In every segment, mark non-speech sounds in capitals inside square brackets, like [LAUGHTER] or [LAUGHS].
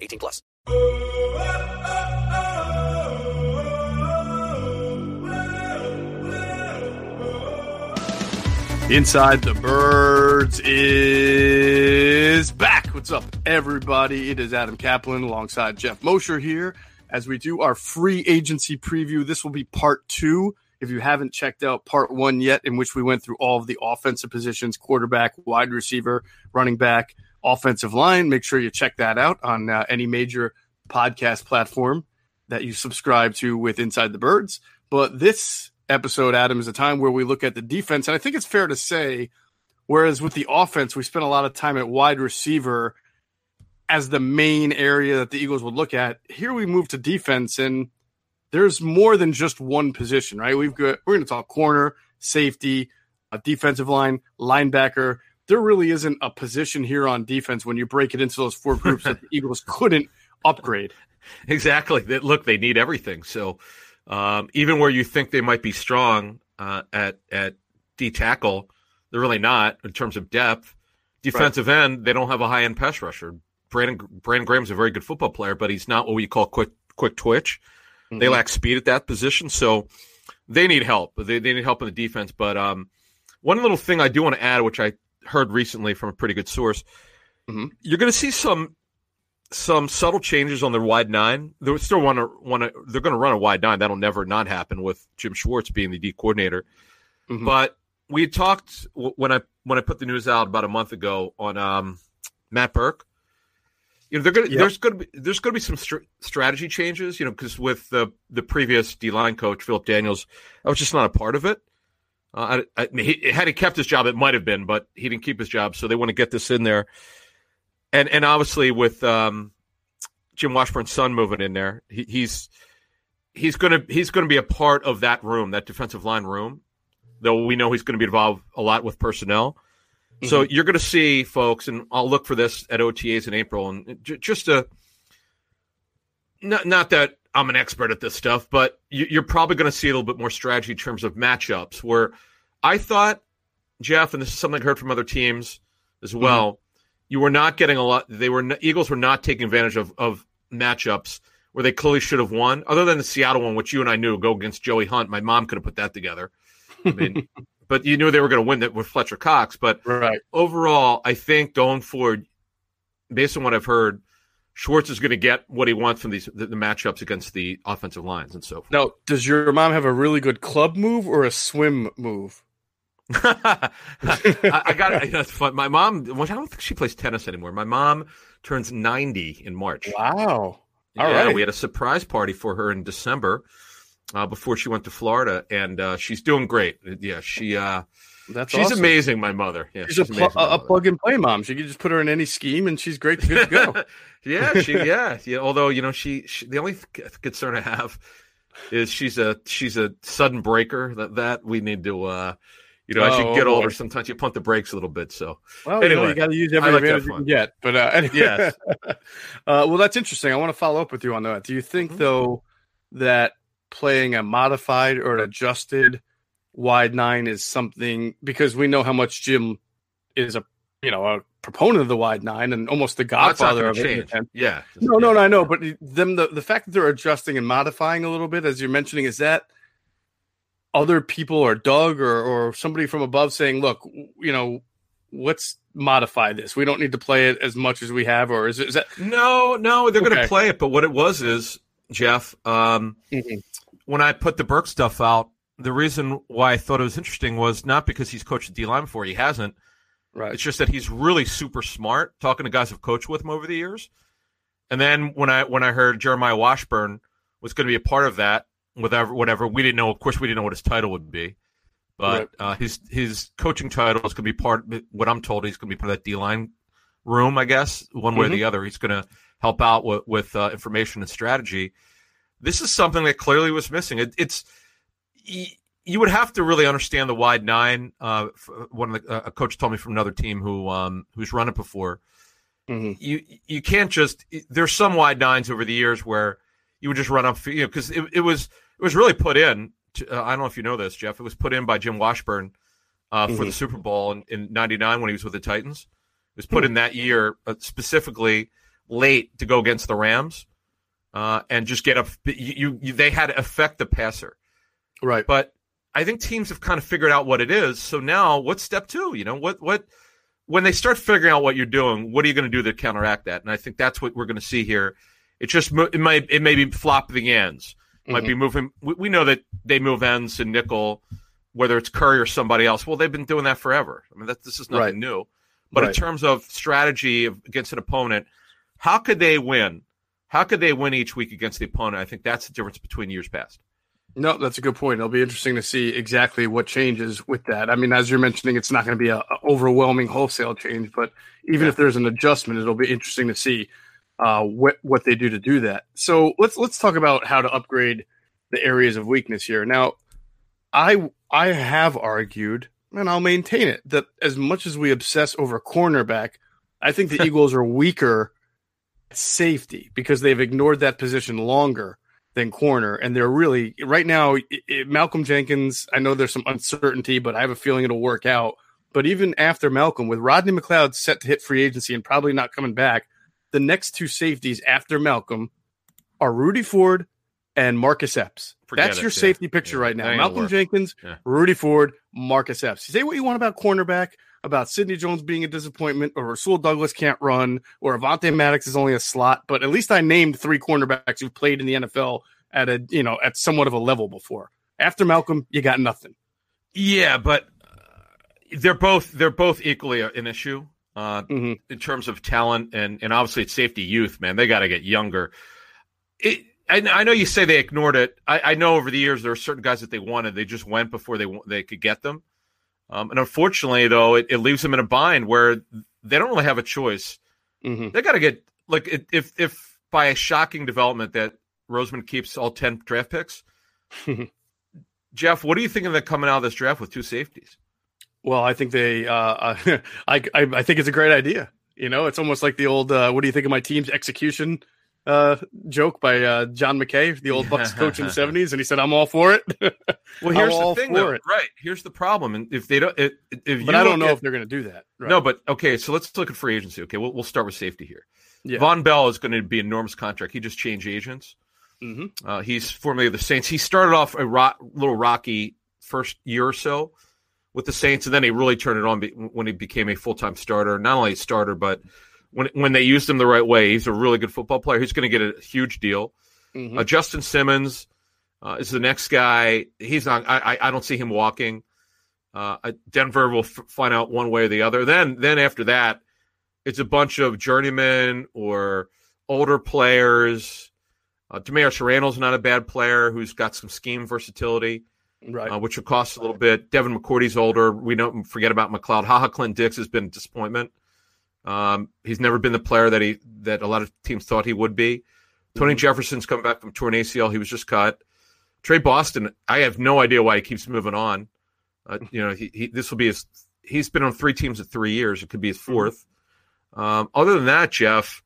18 plus. Inside the Birds is back. What's up, everybody? It is Adam Caplan alongside Jeff Mosher here as we do our free agency preview. This will be part two. If you haven't checked out part one yet, in which we went through all of the offensive positions quarterback, wide receiver, running back, offensive line, make sure you check that out on uh, any major podcast platform that you subscribe to with Inside the Birds. But this episode, Adam, is a time where we look at the defense. And I think it's fair to say, whereas with the offense, we spent a lot of time at wide receiver as the main area that the Eagles would look at. Here we move to defense, and there's more than just one position, right? We've got we're going to talk corner, safety, a defensive line, linebacker. There really isn't a position here on defense when you break it into those four groups that the [LAUGHS] Eagles couldn't upgrade. Exactly. Look, they need everything. So um, even where you think they might be strong uh, at at D tackle, they're really not in terms of depth. Defensive right. end, they don't have a high end pass rusher. Brandon Brandon Graham's a very good football player, but he's not what we call quick quick twitch. Mm-hmm. They lack speed at that position, so they need help. They, they need help in the defense. But um, one little thing I do want to add, which I heard recently from a pretty good source, mm-hmm. you're going to see some some subtle changes on their wide nine. They're still want to want to. They're going to run a wide nine. That'll never not happen with Jim Schwartz being the D coordinator. Mm-hmm. But we talked when I when I put the news out about a month ago on um, Matt Burke you know, gonna, yep. there's going to be there's going to be some st- strategy changes. You know, because with the the previous D line coach Phillip Daniels, I was just not a part of it. Uh, I, I, he, had he kept his job, it might have been, but he didn't keep his job, so they want to get this in there. And and obviously with um, Jim Washburn's son moving in there, he, he's he's gonna he's gonna be a part of that room, that defensive line room. Though we know he's going to be involved a lot with personnel. So mm-hmm. you're going to see folks, and I'll look for this at OTAs in April, and j- just to not not that I'm an expert at this stuff, but you, are probably going to see a little bit more strategy in terms of matchups. Where I thought Jeff, and this is something I heard from other teams as mm-hmm. well, mm-hmm. you were not getting a lot. They were Eagles were not taking advantage of of matchups where they clearly should have won, other than the Seattle one, which you and I knew go against Joey Hunt. My mom could have put that together. I mean, [LAUGHS] but you knew they were going to win that with Fletcher Cox. But right. overall, I think going forward, based on what I've heard, Schwartz is going to get what he wants from these the, the, matchups against the offensive lines and so forth. Now, does your mom have a really good club move or a swim move? [LAUGHS] I, I got it. That's fun. My mom, I don't think she plays tennis anymore. My mom turns 90 in March. Wow. All yeah, right. We had a surprise party for her in December uh, before she went to Florida, and uh, she's doing great. Yeah, she uh, that's she's awesome. amazing. My mother, yeah, she's, she's a, pl- a plug and play mom. She can just put her in any scheme, and she's great to go. [LAUGHS] yeah, she yeah yeah. Although you know, she, she the only concern I have is she's a she's a sudden breaker. That that we need to. uh you know, as you oh, get older, sometimes you pump the brakes a little bit. So, well, anyway, you, know, you got to use every like advantage you can get. But uh, anyway, yes. [LAUGHS] uh, well, that's interesting. I want to follow up with you on that. Do you think, mm-hmm. though, that playing a modified or an adjusted wide nine is something because we know how much Jim is a you know a proponent of the wide nine and almost the godfather of change. it. Yeah. No, no, no, I know, but them the, the fact that they're adjusting and modifying a little bit, as you're mentioning, is that other people or Doug or or somebody from above saying, look, you know, let's modify this. We don't need to play it as much as we have, or is, it, is that No, no, they're going to play it. But what it was is, Jeff, um, Mhm. when I put the Burke stuff out, the reason why I thought it was interesting was not because he's coached the D line before. He hasn't. right? It's just that he's really super smart. Talking to guys who've coached with him over the years, and then when I when I heard Jeremiah Washburn was going to be a part of that, whatever whatever we didn't know. Of course, we didn't know what his title would be, but uh, his his coaching title is going to be part. What I'm told, he's going to be part of that D line room. I guess one way or the other, he's going to help out with with uh, information and strategy. This is something that clearly was missing. It, it's you would have to really understand the wide nine. Uh, one of the, uh, a coach told me from another team who um, who's run it before. Mhm. You you can't just. There's some wide nines over the years where you would just run up, you know, because it, it was it was really put in. To, uh, I don't know if you know this, Jeff. It was put in by Jim Washburn uh, for the Super Bowl in, in '99 when he was with the Titans. It was put in that year uh, specifically late to go against the Rams uh, and just get up. You, you they had to affect the passer. Right. But I think teams have kind of figured out what it is. So now, what's step two? You know, what what when they start figuring out what you're doing, what are you going to do to counteract that? And I think that's what we're going to see here. It just it might it may be flopping ends, It might mm-hmm. be moving. We, we know that they move ends and nickel, whether it's Curry or somebody else. Well, they've been doing that forever. I mean, that this is nothing Right. new. But in terms of strategy against an opponent, how could they win? How could they win each week against the opponent? I think that's the difference between years past. No, that's a good point. It'll be interesting to see exactly what changes with that. I mean, as you're mentioning, it's not going to be a, a overwhelming wholesale change, but even if there's an adjustment, it'll be interesting to see uh, what what they do to do that. So let's let's talk about how to upgrade the areas of weakness here. Now, I I have argued, and I'll maintain it, that as much as we obsess over cornerback, I think the [LAUGHS] Eagles are weaker at safety because they've ignored that position longer than corner, and they're really right now. i i Malcolm Jenkins, I know there's some uncertainty, but I have a feeling it'll work out. But even after Malcolm, with Rodney McLeod set to hit free agency and probably not coming back, the next two safeties after Malcolm are Rudy Ford and Marcus Epps. Forget That's it, your yeah. safety picture Yeah, right now. Malcolm. Jenkins, Yeah. Rudy Ford, Marcus Epps. Say what you want about cornerback, about Sidney Jones being a disappointment, or Rasul Douglas can't run, or Avonte Maddox is only a slot. But at least I named three cornerbacks who've played in the NFL at a you know at somewhat of a level before. After Malcolm, you got nothing. Yeah, but uh, they're both they're both equally an issue uh, Mhm. in terms of talent and and obviously it's safety youth. Man, they got to get younger. It, I, I know you say they ignored it. I, I know over the years there are certain guys that they wanted. They just went before they they could get them. Um, and unfortunately, though, it, it leaves them in a bind where they don't really have a choice. Mhm. They got to get like if if by a shocking development that Roseman keeps all ten draft picks. [LAUGHS] Jeff, what do you think of them coming out of this draft with two safeties? Well, I think they. Uh, [LAUGHS] I, I I think it's a great idea. You know, it's almost like the old uh, "What do you think of my team's execution?" Uh, joke by uh, John McKay, the old Bucs [LAUGHS] coach in the '70s, and he said, "I'm all for it." [LAUGHS] Well, here's I'm the thing, though. it. Right? Here's the problem, and if they don't, if, if but you I don't know at- if they're going to do that. Right. No, but okay. So let's look at free agency. Okay, we'll, we'll start with safety here. Yeah. Vonn Bell is going to be an enormous contract. He just changed agents. Mhm. Uh, he's formerly of the Saints. He started off a ro- little rocky first year or so with the Saints, and then he really turned it on be- when he became a full time starter. Not only a starter, but when when they used him the right way, he's a really good football player. He's going to get a huge deal. Mhm. Uh, Justin Simmons uh, is the next guy. He's not. I, I, I don't see him walking. Uh, Denver will f- find out one way or the other. Then then after that, it's a bunch of journeymen or older players. Uh, Damarious Randall's not a bad player who's got some scheme versatility, right. uh, which will cost a little bit. Devin McCourty's older. We don't forget about McLeod. Haha Clint Dix has been a disappointment. Um, he's never been the player that he that a lot of teams thought he would be. Tony Jefferson's come back from torn ACL. He was just cut. Tre Boston, I have no idea why he keeps moving on. Uh, you know, he, he this will be his. He's been on three teams in three years. It could be his 4th Um, other than that, Jeff,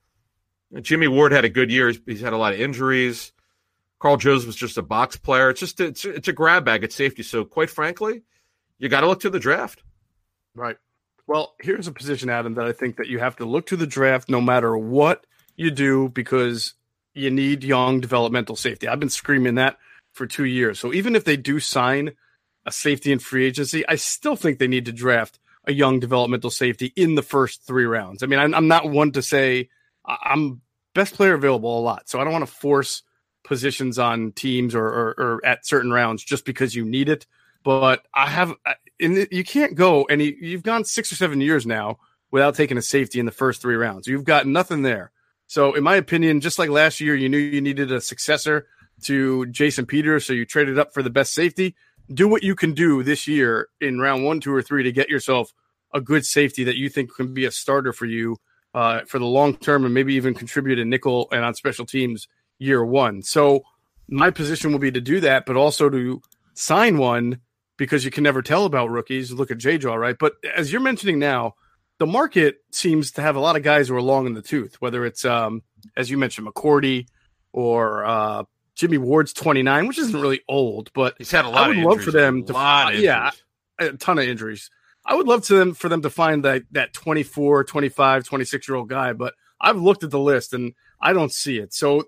Jimmy Ward had a good year. He's, he's had a lot of injuries. Carl Jones was just a box player. It's just it's, it's a grab bag at safety. So quite frankly, you got to look to the draft. Right. Well, here's a position, Adam, that I think that you have to look to the draft no matter what you do because you need young developmental safety. I've been screaming that for two years. So even if they do sign a safety in free agency, I still think they need to draft a young developmental safety in the first three rounds. I mean, I'm, I'm not one to say I'm best player available a lot, so I don't want to force positions on teams or, or, or at certain rounds just because you need it. But I have, and you can't go any. You've gone six or seven years now without taking a safety in the first three rounds. You've got nothing there. So, in my opinion, just like last year, you knew you needed a successor to Jason Peters, so you traded up for the best safety. Do what you can do this year in round one, two, or three to get yourself a good safety that you think can be a starter for you uh, for the long term and maybe even contribute a nickel and on special teams year one. So, my position will be to do that, but also to sign one because you can never tell about rookies. Look at J Jaw, right? But as you're mentioning now, the market seems to have a lot of guys who are long in the tooth, whether it's um, as you mentioned, McCourty or uh, Jimmy Ward's 29, which isn't really old, but he's had a lot. I would love for them to, uh, yeah, a ton of injuries. I would love to them for them to find that that 24, 25, 26 year old guy, but I've looked at the list and I don't see it. So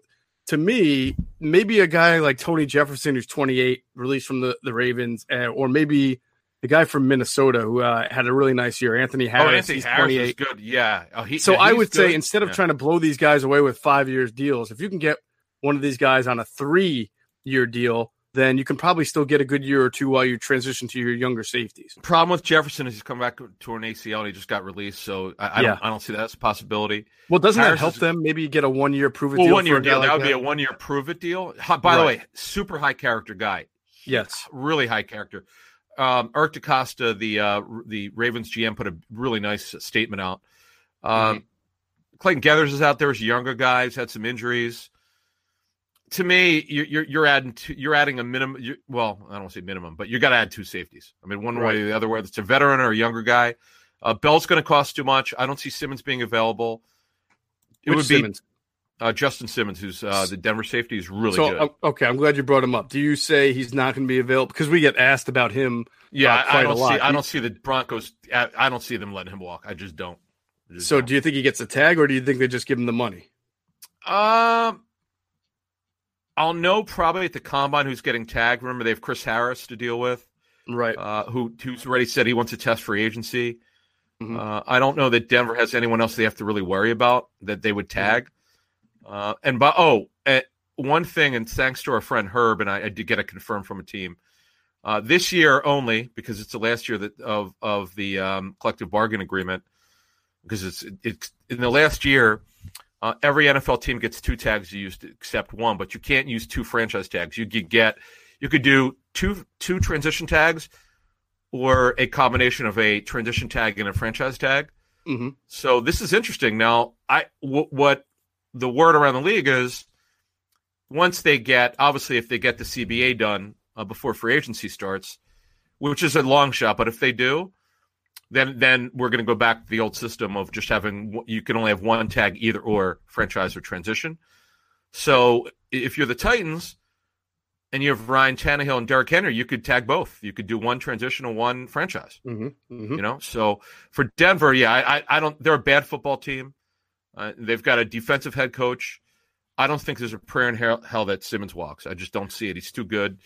to me, maybe a guy like Tony Jefferson, who's 28, released from the, the Ravens, uh, or maybe the guy from Minnesota who uh, had a really nice year, Anthony Harris. Oh, Anthony Harris 28. is good. Yeah. Oh, he, so yeah, I would good. say instead of yeah. trying to blow these guys away with five years deals, if you can get one of these guys on a three year deal, then you can probably still get a good year or two while you transition to your younger safeties. Problem with Jefferson is he's come back to an ACL and he just got released, so I, I yeah. don't I don't see that as a possibility. Well, doesn't Harris that help is, them? Maybe you get a one year prove it well, deal. One year deal. Like that would be a one year prove it deal. By right. the way, super high character guy. Yes, really high character. Um, Eric DeCosta, the uh, the Ravens GM, put a really nice statement out. Um, mm-hmm. Clayton Geathers is out there as a younger guy. He's had some injuries to me, you're you're adding two, you're adding a minimum. well, I don't want to say minimum, but you got to add two safeties. I mean, one right. way or the other, whether it's a veteran or a younger guy. Uh, Bell's going to cost too much. I don't see Simmons being available. It Which would be Simmons? Uh, Justin Simmons, who's uh, the Denver safety, is really so, good. Uh, okay, I'm glad you brought him up. Do you say he's not going to be available because we get asked about him? Yeah, uh, I don't see. I don't see the Broncos. I don't see them letting him walk. I just don't. I just so, don't. do you think he gets a tag, or do you think they just give him the money? Um, I'll know probably at the combine who's getting tagged. Remember, they have Chris Harris to deal with, right? Uh, who who's already said he wants to test free agency. Mm-hmm. Uh, I don't know that Denver has anyone else they have to really worry about that they would tag. Uh, and but oh, uh, one thing, and thanks to our friend Herb, and I, I did get it confirmed from a team. Uh, this year only, because it's the last year that of of the um, collective bargain agreement, because it's it's in the last year uh, every NFL team gets two tags used except one, but you can't use two franchise tags. You could get, you could do two two transition tags, or a combination of a transition tag and a franchise tag. Mm-hmm. So this is interesting. Now, I w- what the word around the league is, once they get, obviously, if they get the CBA done uh, before free agency starts, which is a long shot, but if they do, then then we're going to go back to the old system of just having you can only have one tag either or franchise or transition. So if you're the Titans and you have Ryan Tannehill and Derrick Henry, you could tag both. You could do one transitional, one franchise. Mm-hmm, mm-hmm. You know, so for Denver, yeah, I, I don't. They're a bad football team. Uh, they've got a defensive head coach. I don't think there's a prayer in hell, hell that Simmons walks. I just don't see it. He's too good,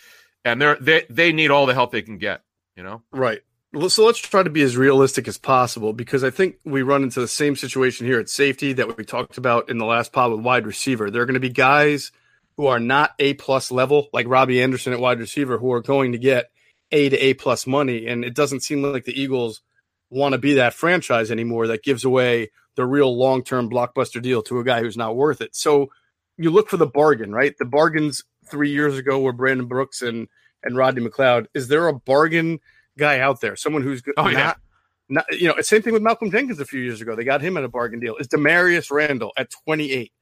and they're they they need all the help they can get. You know, right so let's try to be as realistic as possible because I think we run into the same situation here at safety that we talked about in the last pod with wide receiver. There are going to be guys who are not A plus level, like Robbie Anderson at wide receiver, who are going to get A to A plus money. And it doesn't seem like the Eagles want to be that franchise anymore that gives away the real long term blockbuster deal to a guy who's not worth it. So you look for the bargain, right? The bargains three years ago were Brandon Brooks and, and Rodney McLeod. Is there a bargain? Guy out there, someone who's good. oh, not, yeah. not, you know, same thing with Malcolm Jenkins a few years ago. They got him at a bargain deal. Is Damarious Randall at 28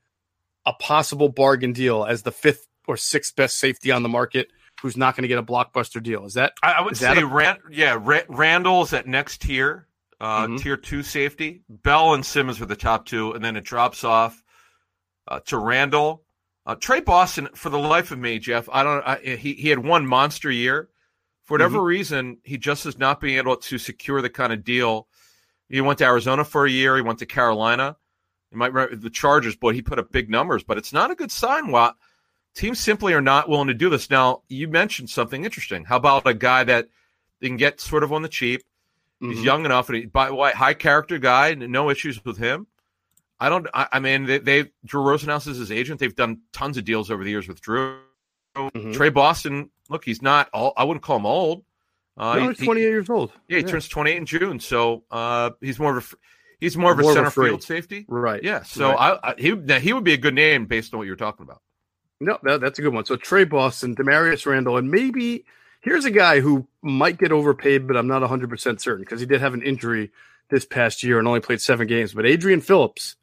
a possible bargain deal as the fifth or sixth best safety on the market who's not going to get a blockbuster deal? Is that? I, I would say, a- Rand, yeah, Ra- Randall's at next tier, uh, mm-hmm. tier two safety. Bell and Simmons were the top two, and then it drops off uh, to Randall. Uh, Tre Boston, for the life of me, Jeff, I don't. I, he he had one monster year, for whatever mm-hmm. reason, he just is not being able to secure the kind of deal. He went to Arizona for a year. He went to Carolina. He might the Chargers, boy, he put up big numbers, but it's not a good sign. What teams simply are not willing to do this. Now, you mentioned something interesting. How about a guy that they can get sort of on the cheap? He's Mhm. young enough, and he, by the way, high character guy. No issues with him. I don't. I, I mean, they, they Drew Rosenhaus is his agent. They've done tons of deals over the years with Drew. Mhm. Tre Boston. Look, he's not. All, I wouldn't call him old. Uh, No, he- he's he- 28 years old. yeah, he turns 28 in June, so uh, he's more of a he's more of a More of a center field safety. Right. Yeah, so Right. I, I he he would be a good name based on what you're talking about. No, that, that's a good one. So Tre Boston, Damarious Randall, and maybe here's a guy who might get overpaid, but I'm not 100% certain because he did have an injury this past year and only played seven games. But Adrian Phillips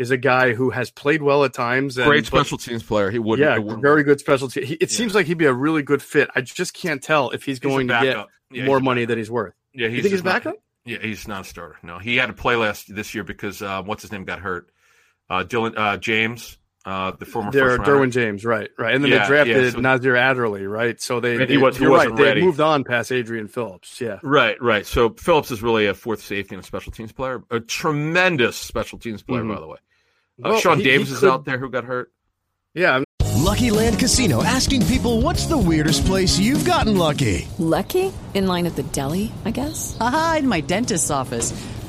is a guy who has played well at times. And, Great but- special teams player. He would. yeah, it wouldn't very work. good specialty. He, it seems like he'd be a really good fit. I just can't tell if he's He's going to get backup. Yeah, more money backup. than he's worth. Yeah, he's you think he's just not- backup? Yeah, he's not a starter. No, he had to play last this year because uh, what's his name got hurt. Uh, Dylan uh, James, uh, the former They're first rounder. Derwin James, right, right, and then Yeah, they drafted yeah, so- Nasir Adderley, right? So they, And he was- he you're right. wasn't They ready. moved on past Adrian Phillips. Yeah, Right, right. So Phillips is really a fourth safety and a special teams player. A tremendous special teams player, Mhm. by the way. Uh, Well, Sean he- Davis he is out there who got hurt. yeah. Lucky Land Casino asking people what's the weirdest place you've gotten lucky? Lucky? In line at the deli, I guess? Haha, in my dentist's office.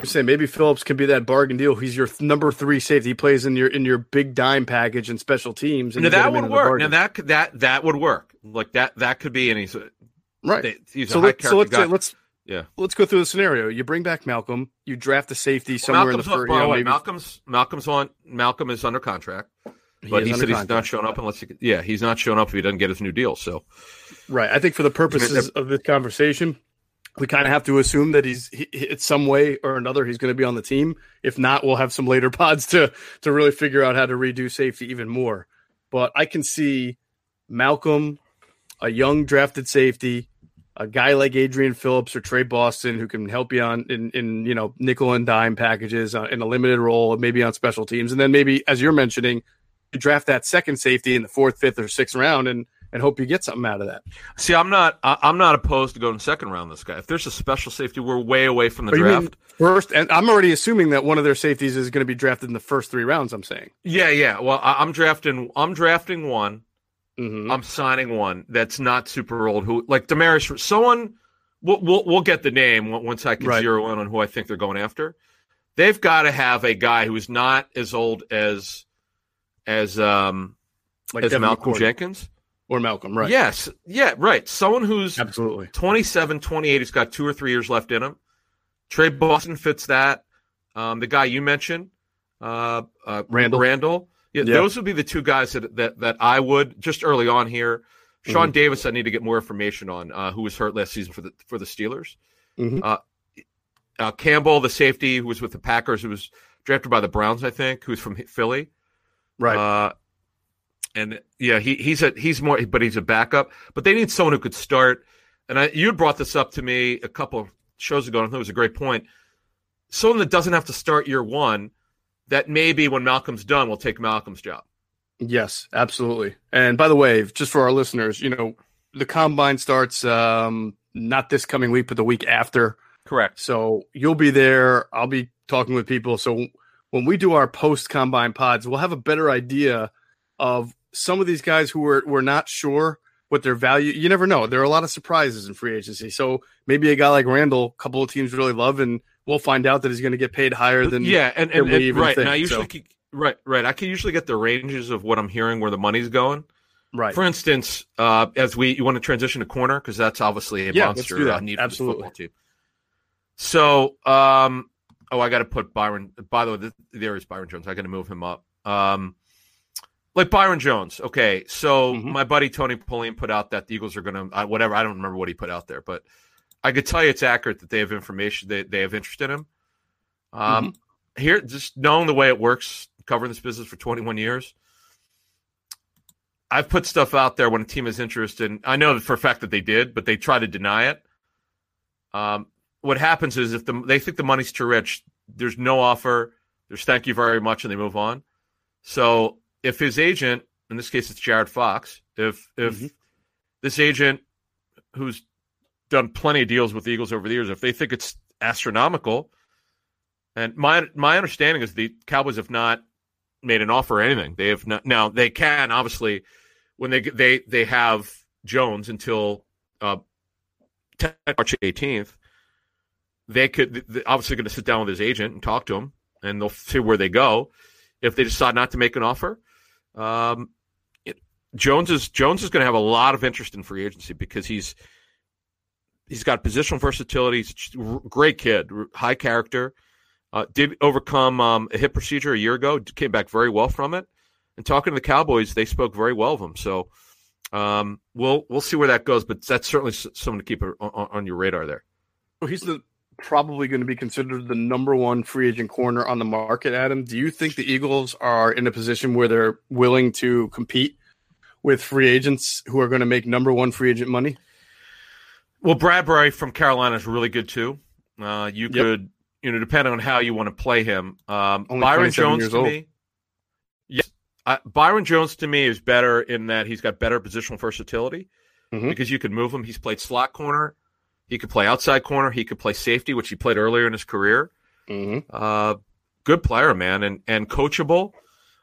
I'm saying maybe Phillips can be that bargain deal. He's your th- number three safety. He plays in your in your big dime package and special teams. And Now that would work. Now that could that that would work. Like that that could be. any right. they- he's so, let, so let's say, guy. let's yeah. let's go through the scenario. You bring back Malcolm. You draft a safety somewhere Malcolm's in the first. You know, maybe Malcolm's Malcolm's on. Malcolm is under contract, but he, under said he's contract. not showing up unless he. Yeah, he's not showing up if he doesn't get his new deal. So Right. I think for the purposes of this conversation, we kind of have to assume that he's he, some way or another he's going to be on the team. If not, we'll have some later [LAUGHS] pods to to really figure out how to redo safety even more. But I can see Malcolm, a young drafted safety, a guy like Adrian Phillips or Tre Boston who can help you on in in you know nickel and dime packages uh, in a limited role, maybe on special teams, and then maybe as you're mentioning, you draft that second safety in the fourth, fifth, or sixth round and and hope you get something out of that. see, I'm not. I'm not opposed to going second round. This guy. If there's a special safety, we're way away from the Oh, you draft. first, and I'm already assuming that one of their safeties is going to be drafted in the first three rounds. I'm saying. Yeah, yeah. Well, I, I'm drafting. I'm drafting one. Mhm. I'm signing one that's not super old. Who like Damaris? Someone. We'll, we'll we'll get the name once I can Right. zero in on who I think they're going after. They've got to have a guy who's not as old as as um Like as Devin Malcolm Jenkins. Or Malcolm, right? Yes. Yeah. Right. Someone who's absolutely. 27, 28. He's got two or three years left in him. Tre Boston fits that. Um, the guy you mentioned, uh, uh, Randall. Randall. Yeah, Yeah. those would be the two guys that, that that I would just early on here. Sean Mhm. Davis, I need to get more information on uh, who was hurt last season for the for the Steelers. Mhm. Uh, uh, Campbell, the safety who was with the Packers, who was drafted by the Browns, I think, who's from Philly. Right. And yeah, he he's a he's more, but he's a backup. But they need someone who could start. And I, you brought this up to me a couple shows ago, and I thought it was a great point. Someone that doesn't have to start year one, that maybe when Malcolm's done, will take Malcolm's job. yes, absolutely. And by the way, just for our listeners, you know, the combine starts um, not this coming week, but the week after. Correct. So you'll be there. I'll be talking with people. So when we do our post combine pods, we'll have a better idea of some of these guys who we're, we're not sure what their value. You never know. There are a lot of surprises in free agency. So maybe a guy like Randall, a couple of teams really love, and we'll find out that he's going to get paid higher than yeah, and, and, and- right. think, and I usually so. keep- right, right. I can usually get the ranges of what I'm hearing where the money's going. right. For instance, uh, as we you want to transition to corner because that's obviously a Yeah, monster uh, need for this football team. So, um, oh, I got to put Byron. By the way, th- there is Byron Jones. I got to move him up. Um, like Byron Jones. Okay, so Mhm. my buddy Tony Pauline put out that the Eagles are going to whatever. I don't remember what he put out there, but I could tell you it's accurate that they have information. They they have interest in him. Um, here, just knowing the way it works, covering this business for 21 years. I've put stuff out there when a team is interested. I know for a fact that they did, but they try to deny it. Um, what happens is if the, they think the money's too rich, there's no offer. There's thank you very much, and they move on. So if his agent in this case it's Jared Fox, if if Mm-hmm. this agent who's done plenty of deals with the Eagles over the years, if they think it's astronomical, and my my understanding is the Cowboys have not made an offer or anything. They have not. Now they can obviously when they they they have Jones until uh, 10 March 18th. They could they're obviously going to sit down with his agent and talk to him, and they'll see where they go. If they decide not to make an offer, um, it, Jones is Jones is going to have a lot of interest in free agency because he's he's got positional versatility. Great kid, high character. Uh, did overcome um, a hip procedure a year ago. Came back very well from it. And talking to the Cowboys, they spoke very well of him. So um, we'll we'll see where that goes. But that's certainly someone to keep on, on your radar there. Well, he's the probably going to be considered the number one free agent corner on the market. Adam, do you think the Eagles are in a position where they're willing to compete with free agents who are going to make number one free agent money? Well, Bradberry from Carolina is really good too. Uh, you Yep. could, you know, depending on how you want to play him. Um, Byron Jones to me, yes, uh, Byron Jones to me is better in that he's got better positional versatility Mhm. because you can move him. He's played slot corner, he could play outside corner, he could play safety, which he played earlier in his career. Mm-hmm. Uh, good player, man, and and coachable.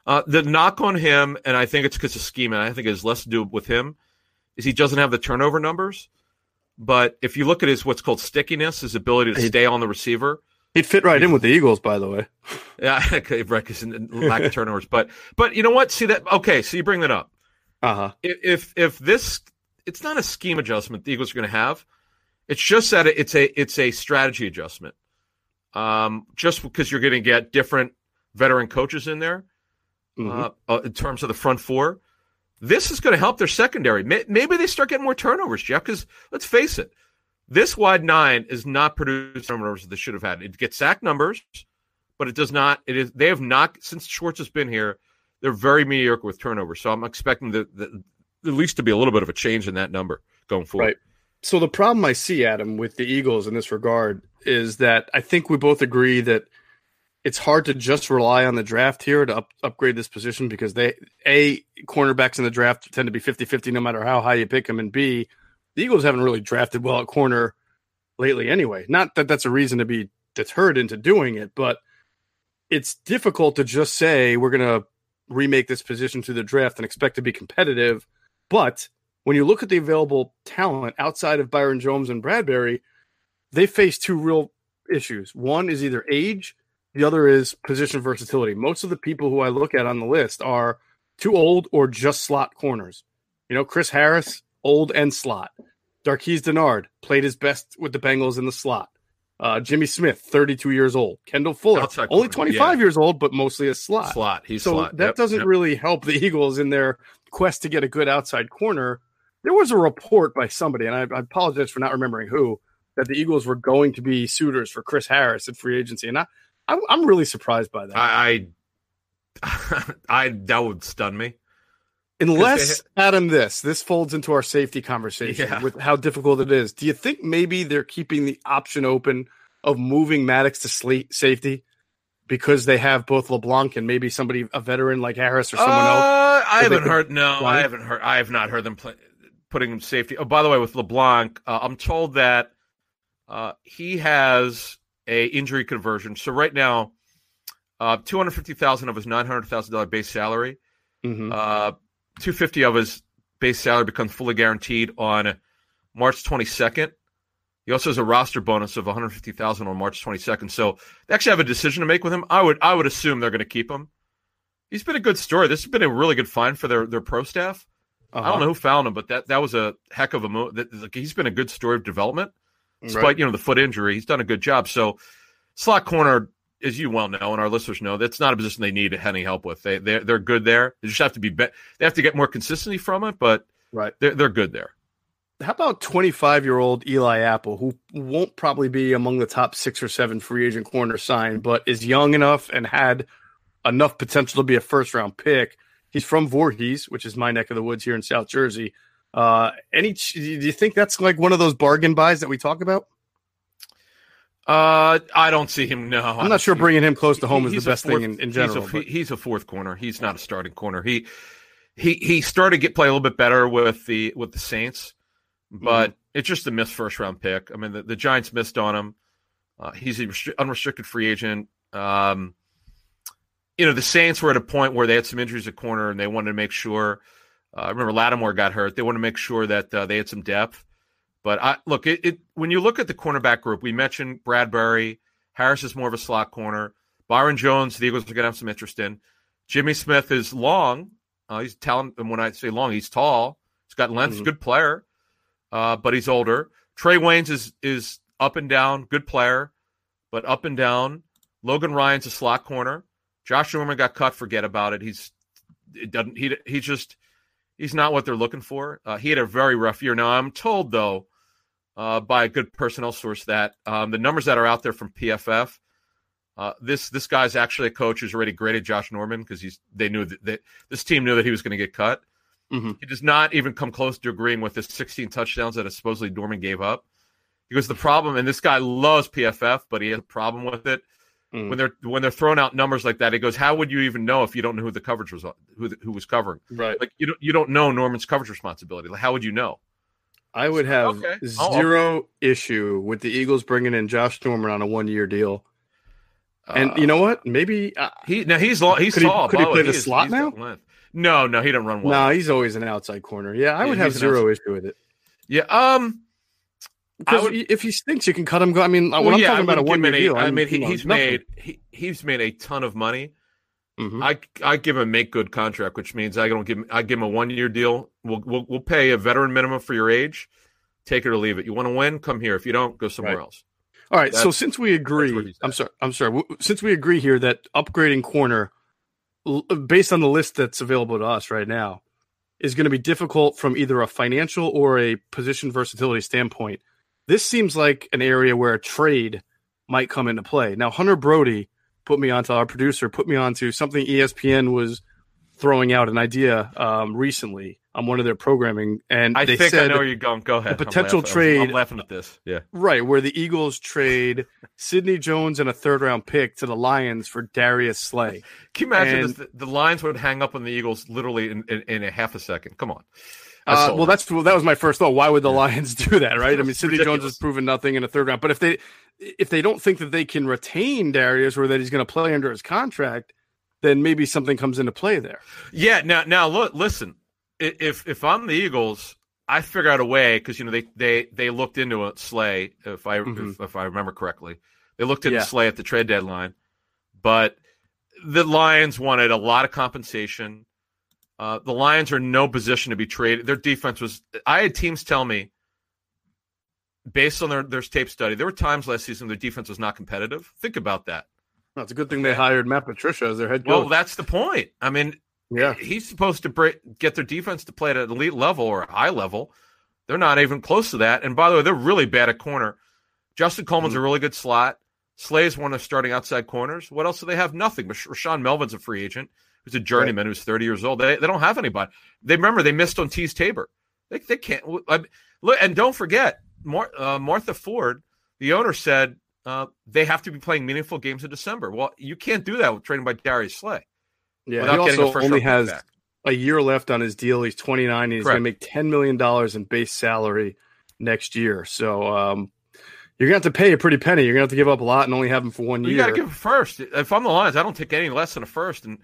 Uh, the knock on him, and I think it's because of scheme, and I think it has less to do with him, is he doesn't have the turnover numbers. But if you look at his what's called stickiness, his ability to stay on the receiver, He'd fit right in with the Eagles, by the way. [LAUGHS] yeah, [LAUGHS] okay, right, 'cause in- lack of turnovers. But but you know what? See that? Okay, so you bring that up. Uh huh. If, if this, it's not a scheme adjustment the Eagles are going to have. It's just that it's a it's a strategy adjustment. Um, just because you're going to get different veteran coaches in there, uh, uh, in terms of the front four. This is going to help their secondary. Maybe they start getting more turnovers, Jeff. Because let's face it, this wide nine is not producing turnovers that they should have had. It gets sack numbers, but it does not. It is they have not since Schwartz has been here. They're very mediocre with turnovers. So I'm expecting the, the at least to be a little bit of a change in that number going forward. Right. So the problem I see, Adam, with the Eagles in this regard is that I think we both agree that it's hard to just rely on the draft here to up, upgrade this position because they a cornerbacks in the draft tend to be 50-50 no matter how high you pick them and b the Eagles haven't really drafted well at corner lately anyway. Not that that's a reason to be deterred into doing it, but it's difficult to just say we're going to remake this position through the draft and expect to be competitive. But when you look at the available talent outside of Byron Jones and Bradberry, they face two real issues. One is either age, the other is position versatility. Most of the people who I look at on the list are too old or just slot corners. You know, Chris Harris, old and slot. Darqueze Dennard played his best with the Bengals in the slot. Uh, Jimmy Smith, 32 years old. Kendall Fuller, Outside only corner, 25 yeah. years old, but mostly a slot. Slot. He's so slot. that Yep, doesn't yep. really help the [LAUGHS] Eagles in their quest to get a good outside corner. There was a report by somebody, and I, I apologize for not remembering who, that the Eagles were going to be suitors for Chris Harris at free agency, and I, I'm, I'm really surprised by that. I, I, [LAUGHS] I that would stun me. Unless Adam, this this folds into our safety conversation Yeah. with how difficult it is. Do you think maybe they're keeping the option open of moving Maddox to slate safety because they have both LeBlanc and maybe somebody a veteran like Harris or someone else? Uh, I haven't heard. No, play? I haven't heard. I have not heard them play, putting him safety. Oh, by the way, with LeBlanc, uh, I'm told that uh, he has a injury conversion. So right now, uh, two hundred fifty thousand of his nine hundred thousand dollar base salary, Mhm. uh, two fifty of his base salary becomes fully guaranteed on March twenty second. He also has a roster bonus of one hundred fifty thousand on March twenty second. So they actually have a decision to make with him. I would I would assume they're going to keep him. He's been a good story. This has been a really good find for their their pro staff. I Uh-huh. don't know who found him, but that that was a heck of a move. That, he's been a good story of development, despite Right. you know the foot injury. He's done a good job. So slot corner, as you well know, and our listeners know, that's not a position they need any help with. They they they're good there. They just have to be, be they have to get more consistency from it, but Right. they're they're good there. How about 25 year old Eli Apple, who won't probably be among the top six or seven free agent corner signed, but is young enough and had enough potential to be a first round pick? He's from Voorhees, which is my neck of the woods here in South Jersey. Uh, any? Do you think that's like one of those bargain buys that we talk about? Uh, I don't see him. No, I'm not sure bringing him close to home is the best fourth- thing in, in he's a- general. he's a fourth corner. He's not a starting corner. He he he started to get play a little bit better with the with the Saints, but it's just a missed first round pick. I mean, the, the Giants missed on him. Uh, he's an unrestricted free agent. Um, you know, the Saints were at a point where they had some injuries at corner, and they wanted to make sure. Uh, I remember Lattimore got hurt. They wanted to make sure that uh, they had some depth. But I look it, it when you look at the cornerback group, we mentioned Bradberry. Harris is more of a slot corner. Byron Jones, the Eagles are going to have some interest in. Jimmy Smith is long. Uh, he's talent, and when I say long, he's tall. He's got length. He's a good player, uh, but he's older. Trae Waynes is is up and down, good player, but up and down. Logan Ryan's a slot corner. Josh Norman got cut. Forget about it. He's it doesn't he he just he's not what they're looking for. Uh, he had a very rough year. Now I'm told though uh, by a good personnel source that um, the numbers that are out there from PFF, uh, this this guy's actually a coach who's already graded Josh Norman because he's they knew that, this team knew that he was going to get cut. Mhm. He does not even come close to agreeing with the 16 touchdowns that supposedly Norman gave up. Because the problem, and this guy loves PFF, but he has a problem with it Mm. when they're when they're throwing out numbers like that. it goes, "How would you even know if you don't know who the coverage was who the, who was covering? Right. Like you don't you don't know Norman's coverage responsibility. Like how would you know? I would have Okay. Oh, zero issue with the Eagles bringing in Josh Norman on a one year deal. And Uh, you know what? Maybe uh, he now he's long, he's Could he- tall. could he way. play the is- slot he's now? No, no, he don't run well. no, he's always an outside corner. Yeah, I Yeah, would have he's an zero issue with it. Yeah. Um. Because would- if he stinks, you can cut him. Go. I mean, when well, I'm yeah, talking about a one year deal, I mean, he, he's nothing. made he, he's made a ton of money. Mhm. I I give him a make good contract, which means I don't give him I give him a one year deal. We'll, we'll we'll pay a veteran minimum for your age. Take it or leave it. You want to win? Come here. If you don't, go somewhere Right. else. All right. So since we agree, I'm sorry. I'm sorry. Since we agree here that upgrading corner, based on the list that's available to us right now, is going to be difficult from either a financial or a position versatility standpoint. This seems like an area where a trade might come into play. Now, Hunter Brody put me onto our producer, put me onto something ESPN was throwing out an idea um, recently on one of their programming, and I think I know where you're going. Go ahead. I'm potential I'm- trade- I'm laughing at this. Yeah. Right, where the Eagles trade Sidney Jones and a third round pick to the Lions for Darius Slay. Can you imagine And- this? The, the Lions would hang up on the Eagles literally in, in, in a half a second. Come on. Uh, well, that's well, that was my first thought. Why would the Lions [LAUGHS] do that? Right? I mean, Sidney Jones has proven nothing in a third round. But if they if they don't think that they can retain Darius or that he's going to play under his contract, then maybe something comes into play there. Yeah. Now, now look, listen. If if I'm the Eagles, I figure out a way because you know they they they looked into a Slay if I Mhm. if, if I remember correctly, they looked into Yeah. Slay at the trade deadline, but the Lions wanted a lot of compensation. Uh, the Lions are in no position to be traded. Their defense was. I had teams tell me, based on their their tape study, there were times last season their defense was not competitive. Think about that. Well, it's a good thing they hired Matt Patricia as their head coach. Well, that's the point. I mean, yeah, he's supposed to break, get their defense to play at an elite level or a high level. They're not even close to that. And by the way, they're really bad at corner. Justin Coleman's Mm-hmm. a really good slot. Slay's one of starting outside corners. What else do they have? Nothing. But Rashaan Melvin's a free agent who's a journeyman who's 30 years old. They, they don't have anybody. They remember they missed on Teez Tabor. They, they can't. I, look, and don't forget, Mar, uh, Martha Ford, the owner said uh, they have to be playing meaningful games in December. Well, you can't do that with trading by Darius Slay. yeah. he also only has back. a year left on his deal. He's 29 and he's going to make 10 million dollars in base salary next year. So um, you're going to have to pay a pretty penny. You're going to have to give up a lot and only have him for one You year. You got to give a first. If I'm the Lions, I don't take any less than a first. And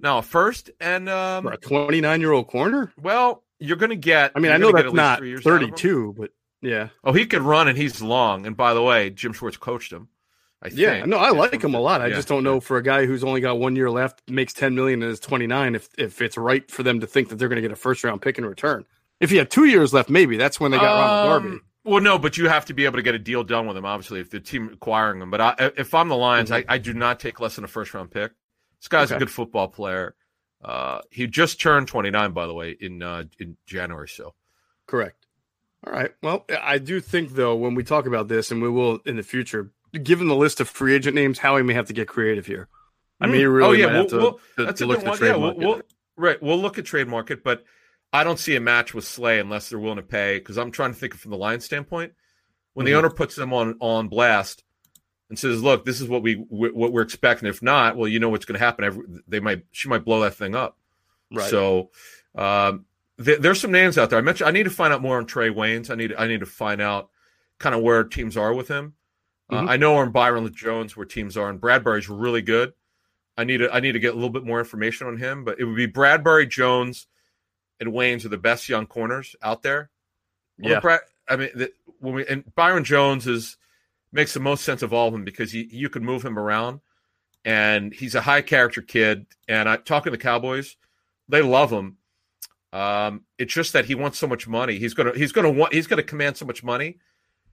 now a first, and um, for a 29 year old corner. well, you're going to get. I mean, I know that's at not three years out of him. 32, but yeah, Oh, he could run, and he's long. And by the way, Jim Schwartz coached him. I yeah. think. No, I like him a lot. I yeah, just don't know for a guy who's only got one year left, makes 10 million and is 29, if if it's right for them to think that they're going to get a first round pick in return. If he had two years left, maybe that's when they got Ronald Um, Darby. Well, no, but you have to be able to get a deal done with him. Obviously, if the team acquiring him. But I, if I'm the Lions, I, I do not take less than a first round pick. This guy's a good football player. Uh, he just turned 29, by the way, in uh, in January. So Correct. All right. Well, I do think though when we talk about this, and we will in the future, given the list of free agent names, Howie may have to get creative here. I mean, he really oh yeah, we'll, to, we'll- to- that's to a look good at one. trade Yeah, we'll, market. we'll, right. We'll look at trade market, but I don't see a match with Slay unless they're willing to pay. Because I'm trying to think of from the Lions standpoint. When Mhm. the owner puts them on on blast and says, "Look, this is what we what we're expecting. If not, well, you know what's going to happen. They might she might blow that thing up. Right. So um, th- there's some names out there. I mentioned I need to find out more on Trae Waynes. I need I need to find out kind of where teams are with him. Mhm. Uh, I know on Byron Jones where teams are, and Bradberry's really good. I need to I need to get a little bit more information on him, but it would be Bradberry, Jones, and Waynes are the best young corners out there. Yeah. Brad, I mean, the, when we and Byron Jones is makes the most sense of all of them because he, you can move him around, and he's a high character kid. And I talking to the Cowboys, they love him. Um, it's just that he wants so much money. He's gonna he's gonna want he's gonna command so much money.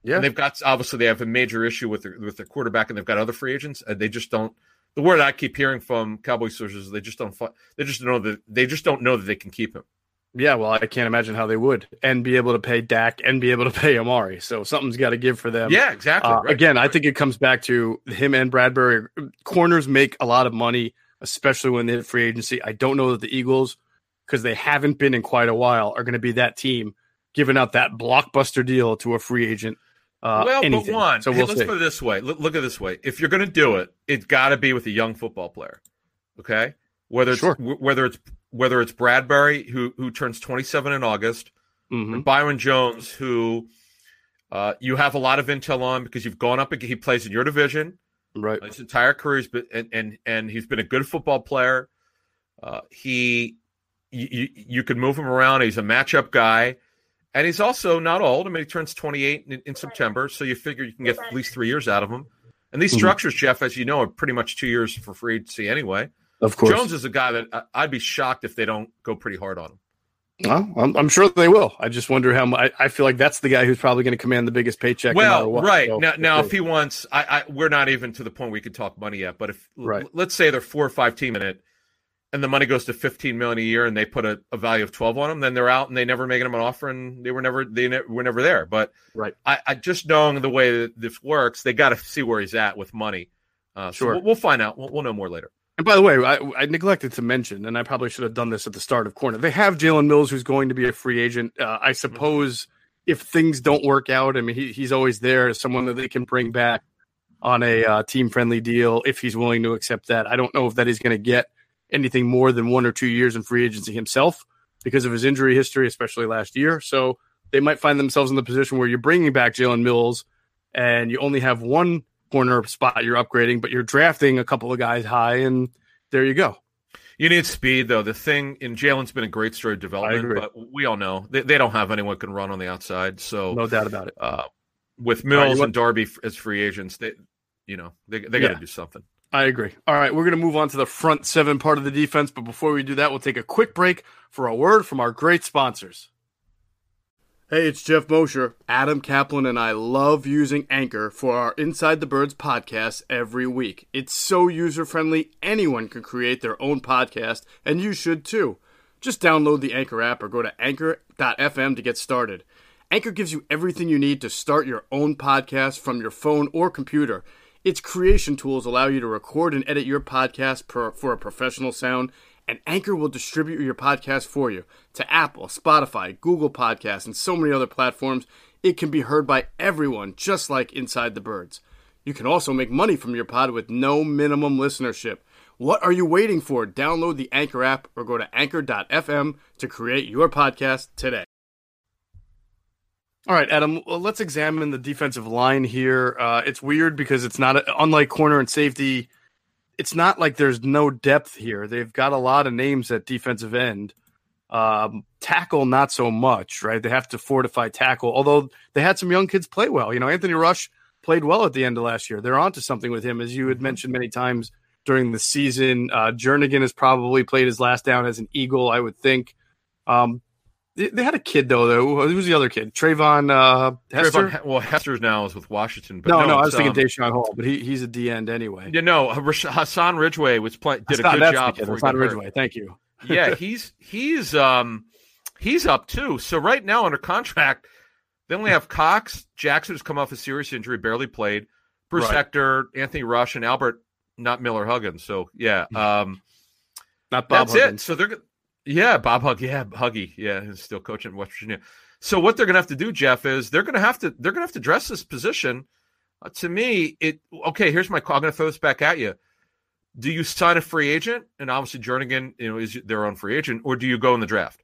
Yeah. And they've got obviously they have a major issue with their with their quarterback, and they've got other free agents, and they just don't. The word I keep hearing from Cowboy sources they just don't. They just know that they just don't know that they can keep him. Yeah, well, I can't imagine how they would and be able to pay Dak and be able to [LAUGHS] pay Amari. So something's got to give for them. yeah, exactly. Uh, right. Again, I think it comes back to him and Bradberry. Corners make a lot of money, especially when they hit free agency. I don't know that the Eagles, because they haven't been in quite a while, are going to be that team giving out that blockbuster deal to a free agent. Uh, well, anything. but one. So we'll let's see. put it this way. Look, look at this way. If you're going to do it, it's got to be with a young football player. Okay, whether it's Sure. wh- whether it's whether it's Bradberry who who turns 27 in August, Mhm. and Byron Jones who uh, you have a lot of intel on because you've gone up. He plays in your division. Right. His entire career, he's been and and, and he's been a good football player. Uh, he, you, you you could move him around. He's a matchup guy, and he's also not old. I mean, he turns 28 in, in September, so you figure you can get at least three years out of him. And these Mhm. structures, Jeff, as you know, are pretty much two years for free agency anyway. Of course. Jones is a guy that I, I'd be shocked if they don't go pretty hard on him. Well, I'm, I'm sure they will. I just wonder how much. I, I feel like that's the guy who's probably going to command the biggest paycheck. no Well, what. right So, now, now if he wants, I, I we're not even to the point we could talk money yet. But if Right. let's say they're four or five team in it, and the money goes to fifteen million a year, and they put a, a value of twelve on them, then they're out, and they never make them an offer, and they were never they ne- were never there. But Right. I, I just knowing the way that this works, they got to see where he's at with money. Uh, so Sure. we'll, we'll find out. We'll, we'll know more later. And by the way, I, I neglected to mention, and I probably should have done this at the start of corner. They have Jalen Mills, who's going to be a free agent. Uh, I suppose if things don't work out, I mean, he, he's always there as someone that they can bring back on a uh, team friendly deal if he's willing to accept that. I don't know if that he's going to get anything more than one or two years in free agency himself because of his injury history, especially last year. So they might find themselves in the position where you're bringing back Jalen Mills and you only have one corner spot you're upgrading, but you're drafting a couple of guys high, and there you go. You need speed, though. The thing in Jalen's been a great story of development, but we all know they, they don't have anyone can run on the outside. So No doubt about it. uh, with Mills you and Darby as free agents, they, you know, they they got to Yeah. do something. I agree. All right, we're going to move on to the front seven part of the defense, but before we do that, we'll take a quick break for a word from our great sponsors. Hey, it's Jeff Mosher. Adam Caplan and I love using Anchor for our Inside the Birds podcast every week. It's so user friendly, anyone can create their own podcast, and you should too. Just download the Anchor app or go to anchor.fm to get started. Anchor gives you everything you need to start your own podcast from your phone or computer. Its creation tools allow you to record and edit your podcast per, for a professional sound, and Anchor will distribute your podcast for you to Apple, Spotify, Google Podcasts, and so many other platforms. It can be heard by everyone, just like Inside the Birds. You can also make money from your pod with no minimum listenership. What are you waiting for? Download the Anchor app or go to anchor.fm to create your podcast today. All right, Adam, let's examine the defensive line here. Uh, it's weird because it's not, unlike corner and safety, it's not like there's no depth here. They've got a lot of names at defensive end. Um, tackle, not so much, right? They have to fortify tackle, although they had some young kids play well. You know, Anthony Rush played well at the end of last year. They're onto something with him, as you had mentioned many times during the season. Uh, Jernigan has probably played his last down as an Eagle, I would think. Um, they, had a kid though. Though who was the other kid? Treyvon uh, Hester. Treyvon- well, Hester's now is with Washington, but no, no, no, I was it's, thinking um, Daeshon Hall, but he, he's a D end anyway. You know, Hassan Ridgeway was play, did a good job. the kid. before he Hassan hurt. Ridgeway. Thank you. [LAUGHS] yeah, he's he's um he's up too. So right now under contract, they only have Cox, Jackson who's come off a serious injury, barely played, Bruce Right. Hector, Anthony Rush, and Albert, not Miller Huggins. So yeah, [LAUGHS] um, Not Bob that's it. So they're yeah, Bob Hug, yeah, Huggy, yeah, he's still coaching in West Virginia. So what they're gonna have to do, Jeff, is they're gonna have to they're gonna have to dress this position. Uh, to me, it okay. Here's my call. I'm gonna throw this back at you. do you sign a free agent? And obviously, Jernigan, you know, is their own free agent, or do you go in the draft?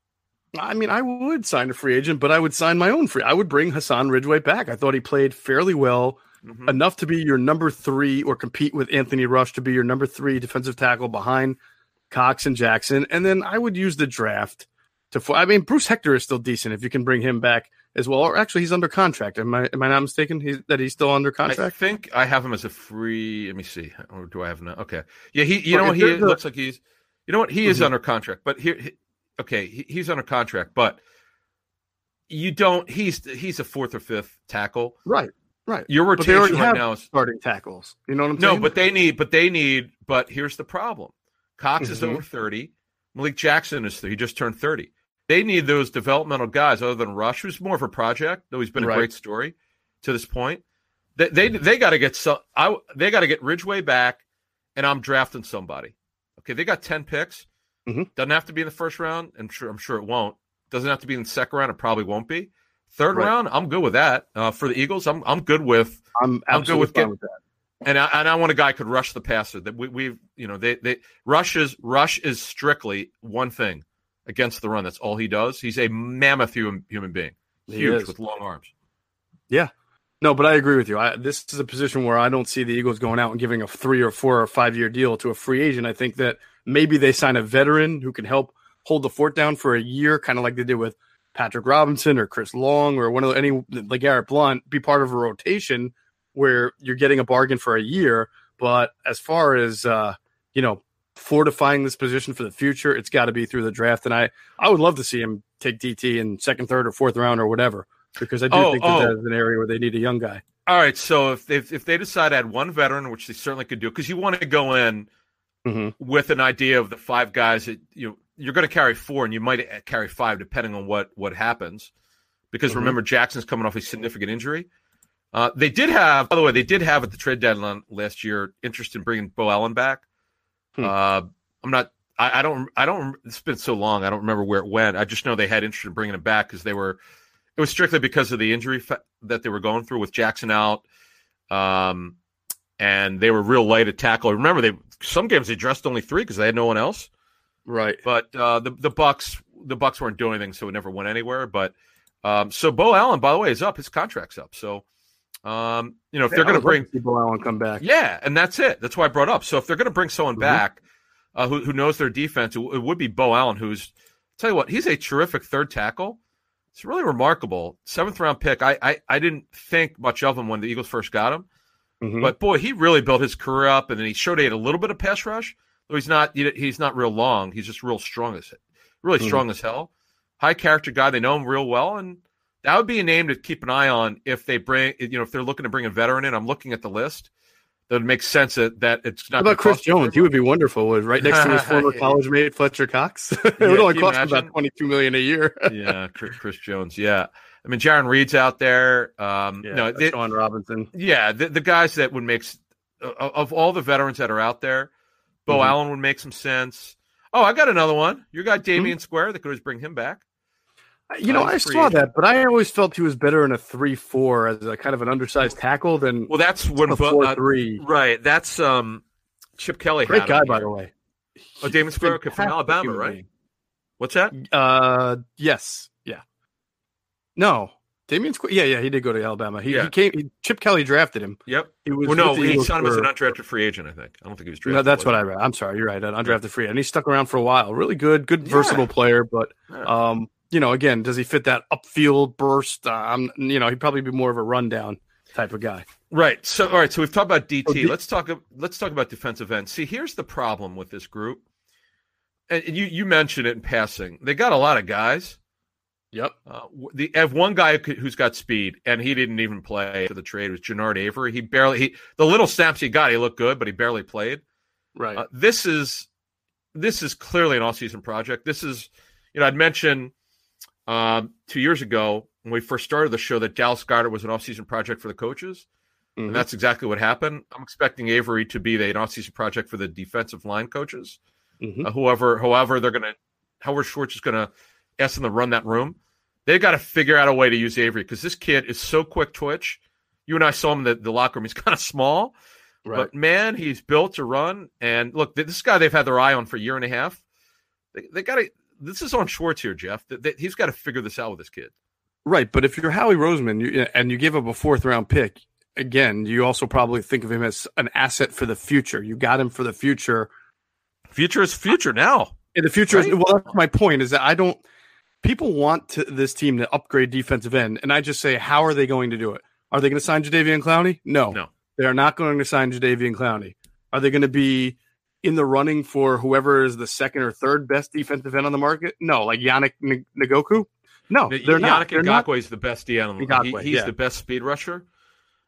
I mean, I would sign a free agent, but I would sign my own free. I would bring Hassan Ridgeway back. I thought he played fairly well, Mhm. enough to be your number three or compete with Anthony Rush to be your number three defensive tackle behind Cox and Jackson. And then I would use the draft to. I mean, Bruce Hector is still decent if you can bring him back as well. Or actually, he's under contract. Am I am I not mistaken? He's, that he's still under contract. I think I have him as a free. Let me see, or do I have no? Okay, yeah, he. You know what? He looks like he's. You know what? He is Mhm. under contract, but here, he- okay, he, he's under contract, but you don't. He's he's a fourth or fifth tackle. right, right. Your rotation right now is starting tackles. You know what I'm no, saying? but they need, but they need, but here's the problem: Cox is Mhm. over thirty. Malik Jackson is he just turned thirty. They need those developmental guys other than Rush, who's more of a project, though he's been a great story to this point. They they, they got to get so I they got to get Ridgeway back, and I'm drafting somebody. Okay, they got ten picks. Mhm. Doesn't have to be in the first round. I'm sure I'm sure it won't. Doesn't have to be in the second round. It probably won't be. Third Right. round, I'm good with that. Uh, for the Eagles, I'm I'm good with I'm I'm good with get- with that. And I, and I want a guy who could rush the passer. That we, we've you know they they rush is rush is strictly one thing against the run. That's all he does. He's a mammoth human human being, He huge is. with long arms. Yeah, no, but I agree with you. I, this is a position where I don't see the Eagles going out and giving a three or four or five year deal to a free agent. I think that maybe they sign a veteran who can help hold the fort down for a year, kind of like they did with Patrick Robinson or Chris Long or one of the, any like Garrett Blunt, be part of a rotation where you're getting a bargain for a year. But as far as uh, you know, fortifying this position for the future, it's got to be through the draft. And I I would love to see him take DT in second, third, or fourth round or whatever. Because I do Oh, think that oh. that is an area where they need a young guy. All right, so if they if they decide to add one veteran, which they certainly could do, because you want to go in Mhm. with an idea of the five guys that you you're going to carry four, and you might carry five depending on what what happens. Because Mhm. remember, Jackson's coming off a significant injury. Uh, they did have, by the way, they did have at the trade deadline last year interest in bringing Beau Allen back. Hmm. Uh, I'm not. I, I don't. I don't. It's been so long. I don't remember where it went. I just know they had interest in bringing him back because they were. It was strictly because of the injury fa- that they were going through with Jackson out, um, and they were real light at tackle. Remember, they some games they dressed only three because they had no one else. Right. But uh, the the Bucs the Bucs weren't doing anything, so it never went anywhere. But um, so Beau Allen, by the way, is up. His contract's up. So um, you know if they're going to bring see Beau Allen come back. yeah, and that's it. That's why I brought up. So if they're going to bring someone Mhm. back uh, who who knows their defense, it, it would be Beau Allen. Who's tell you what, he's a terrific third tackle. It's really remarkable. Seventh round pick. I, I I didn't think much of him when the Eagles first got him, Mhm. but boy, he really built his career up, and then he showed he had a little bit of pass rush. Though he's not he's not real long. He's just real strong as really Mhm. strong as hell. High character guy. They know him real well, and that would be a name to keep an eye on if they bring you know if they're looking to bring a veteran in. I'm looking at the list. That would make sense that, that it's not. How about Chris Jones? He would be wonderful. Right next to his [LAUGHS] former college mate Fletcher Cox. [LAUGHS] it Yeah, would only cost imagine? about twenty two million a year. [LAUGHS] yeah, Chris, Chris Jones. Yeah, I mean, Jarran Reed's out there. Um, yeah, no, they- Sean Robinson. yeah, the, the guys that would make of, all the veterans that are out there, Beau Mhm. Allen would make some sense. Oh, I got another one. Your guy Damion Square. They could always bring him back. You know, Uh, I saw that, but I always felt he was better in a three four as a kind of an undersized tackle than Well, that's when a Bo- four uh, right. That's um, Chip Kelly. Great guy, by the way. Oh, Damon Square from Alabama, right? What's that? Uh, yes, yeah. No, Damion Square. Yeah, yeah, he did go to Alabama. He, Yeah. he came. He, Chip Kelly drafted him. Yep. He was Well, no, he Eagles signed him as an undrafted free agent. I think. I don't think he was drafted. No, that's what? I read. I'm sorry, you're right. An undrafted free, and he stuck around for a while. Really good, good, Yeah. versatile player. But um, you know, again, does he fit that upfield burst? I'm, you know, he'd probably be more of a rundown type of guy. Right. So, all right. So we've talked about DT. Oh, D- let's talk. Let's talk about defensive end. See, here's the problem with this group, and and you you mentioned it in passing. They got a lot of guys. Yep. Uh, the have one guy who could- who's got speed, and he didn't even play for the trade. Was Genard Avery? He barely. He the little snaps he got, he looked good, but he barely played. Right. Uh, this is this is clearly an all-season project. This is, you know, I'd mentioned um, two years ago when we first started the show that Dallas Goedert was an off-season project for the coaches, Mhm. and that's exactly what happened. I'm expecting Avery to be the, an off-season project for the defensive line coaches. Mhm. Uh, whoever, however, they're going to, Howard Schwartz is going to ask them to run that room. They've got to figure out a way to use Avery because this kid is so quick twitch. You and I saw him in the, the locker room. He's [LAUGHS] kind of small, But man, he's built to run. And look, this guy they've had their eye on for a year and a half. They, they got to. This is on Schwartz here, Jeff. That that he's got to figure this out with this kid. Right, but if you're Howie Roseman you, and you give up a fourth round pick, again, you also probably think of him as an asset for the future. You got him for the future. Future is future now. In the future, Right. is, well, that's my point. Is that I don't. People want to, this team to upgrade defensive end, and I just say, how are they going to do it? Are they going to sign Jadeveon Clowney? No, No. they are not going to sign Jadeveon Clowney. Are they going to be in the running for whoever is the second or third best defensive end on the market? No, like Yannick N- Ngakoue. No, they're not. Yannick not. Ngakoue is the best DN. On the, Ngakoue, he, he's yeah. the best speed rusher.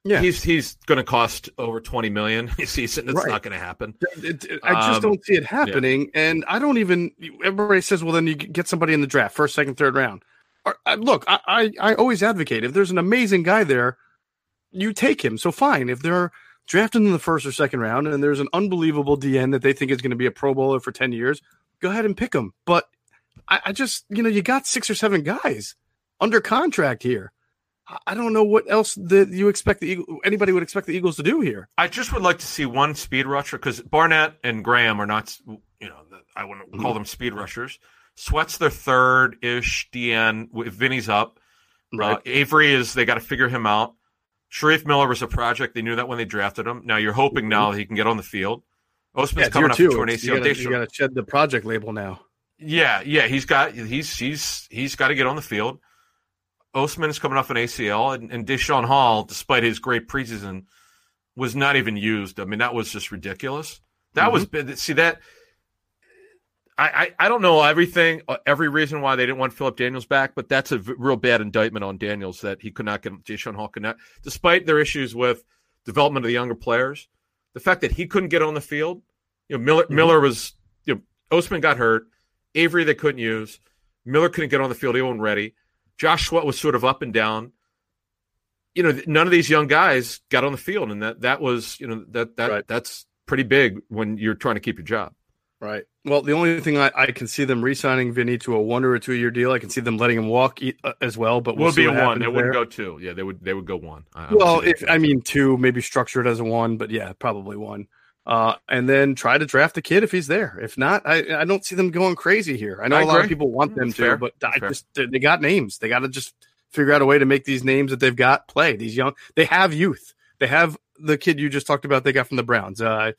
Yeah. He's he's going to cost over twenty million a season. It's Right. not going to happen. It- it- I just Um, don't see it happening, and I don't even. Everybody says, "Well, then you get somebody in the draft, first, second, third round." Or, I- look, I, I I always advocate if there's an amazing guy there, you take him. So fine, if they're drafted in the first or second round, and there's an unbelievable DN that they think is going to be a Pro Bowler for ten years, go ahead and pick him. But I, I just, you know, you got six or seven guys under contract here. I- don't know what else that you expect the Eagle, anybody would expect the Eagles to do here. I just would like to see one speed rusher because Barnett and Graham are not, you know, I wouldn't Mm-hmm. call them speed rushers. Sweat's their third ish DN. Vinny's up, Right. Uh, Avery is they got to figure him out. Shareef Miller was a project. They knew that when they drafted him. Now you're hoping now he can get on the field. Ostman's Mm-hmm. Yeah, coming up to an ACL. You gotta, you gotta shed the project label now. Yeah, yeah, he's got he's he's he's got to get on the field. Ostman is coming off an ACL, and, and Daeshon Hall, despite his great preseason, was not even used. I mean, that was just ridiculous. That was Mm-hmm. bad. see that. I, I, I don't know everything, uh, every reason why they didn't want Phillip Daniels back, but that's a v- real bad indictment on Daniels that he could not get Daeshon Hall not, despite their issues with development of the younger players. The fact that he couldn't get on the field, you know, Miller Miller was, you know, Ostman got hurt, Avery they couldn't use, Miller couldn't get on the field, he wasn't ready. Josh Sweat was sort of up and down. You know, none of these young guys got on the field, and that that was, you know, that that Right. that's pretty big when you're trying to keep your job. Right. Well, the only thing I, I can see them re-signing Vinny to a one or a two-year deal. I can see them letting him walk e- uh, as well. But we'll would be a one. It They wouldn't go two. Yeah, they would. They would go one. I- Well, if. I mean two, maybe structured as a one, but yeah, probably one. Uh, and then try to draft the kid if he's there. If not, I, I don't see them going crazy here. I know I a lot of people want them that's to, fair. but I fair. just they they got names. They got to just figure out a way to make these names that they've got play. These young, they have youth. They have the kid you just talked about. They got from the Browns, uh,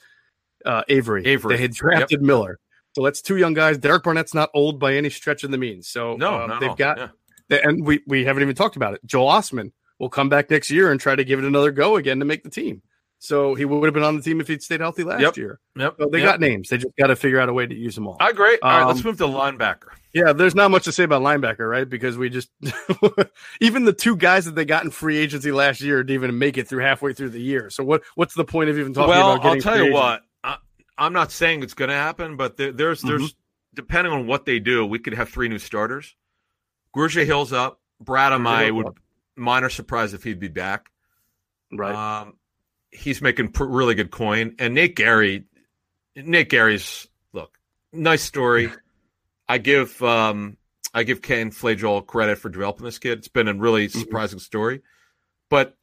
uh, Avery. Avery. They had drafted Miller. So that's two young guys. Derek Barnett's not old by any stretch of the means. So no, um, they've got Yeah. they- and we we haven't even talked about it. Joel Ostman will come back next year and try to give it another go again to make the team. So he would have been on the team if he'd stayed healthy last Yep. year. Yep. So they Yep. got names. They just got to figure out a way to use them all. I agree. All right, let's Um, move to linebacker. yeah, there's not much to say about linebacker, right? Because we just [LAUGHS] even the two guys that they got in free agency last year didn't even make it through halfway through the year. So what what's the point of even talking Well, about I'll tell you what. I'm not saying it's going to happen, but there, there's there's Mm-hmm. depending on what they do, we could have three new starters. Grugier-Hill's up. Bradham would minor surprise if he'd be back. Right. Um, he's making pr- really good coin, and Nate Gerry, Nate Gerry's look nice story. I give um, I give Ken Flajole credit for developing this kid. It's been a really Mm-hmm. surprising story, but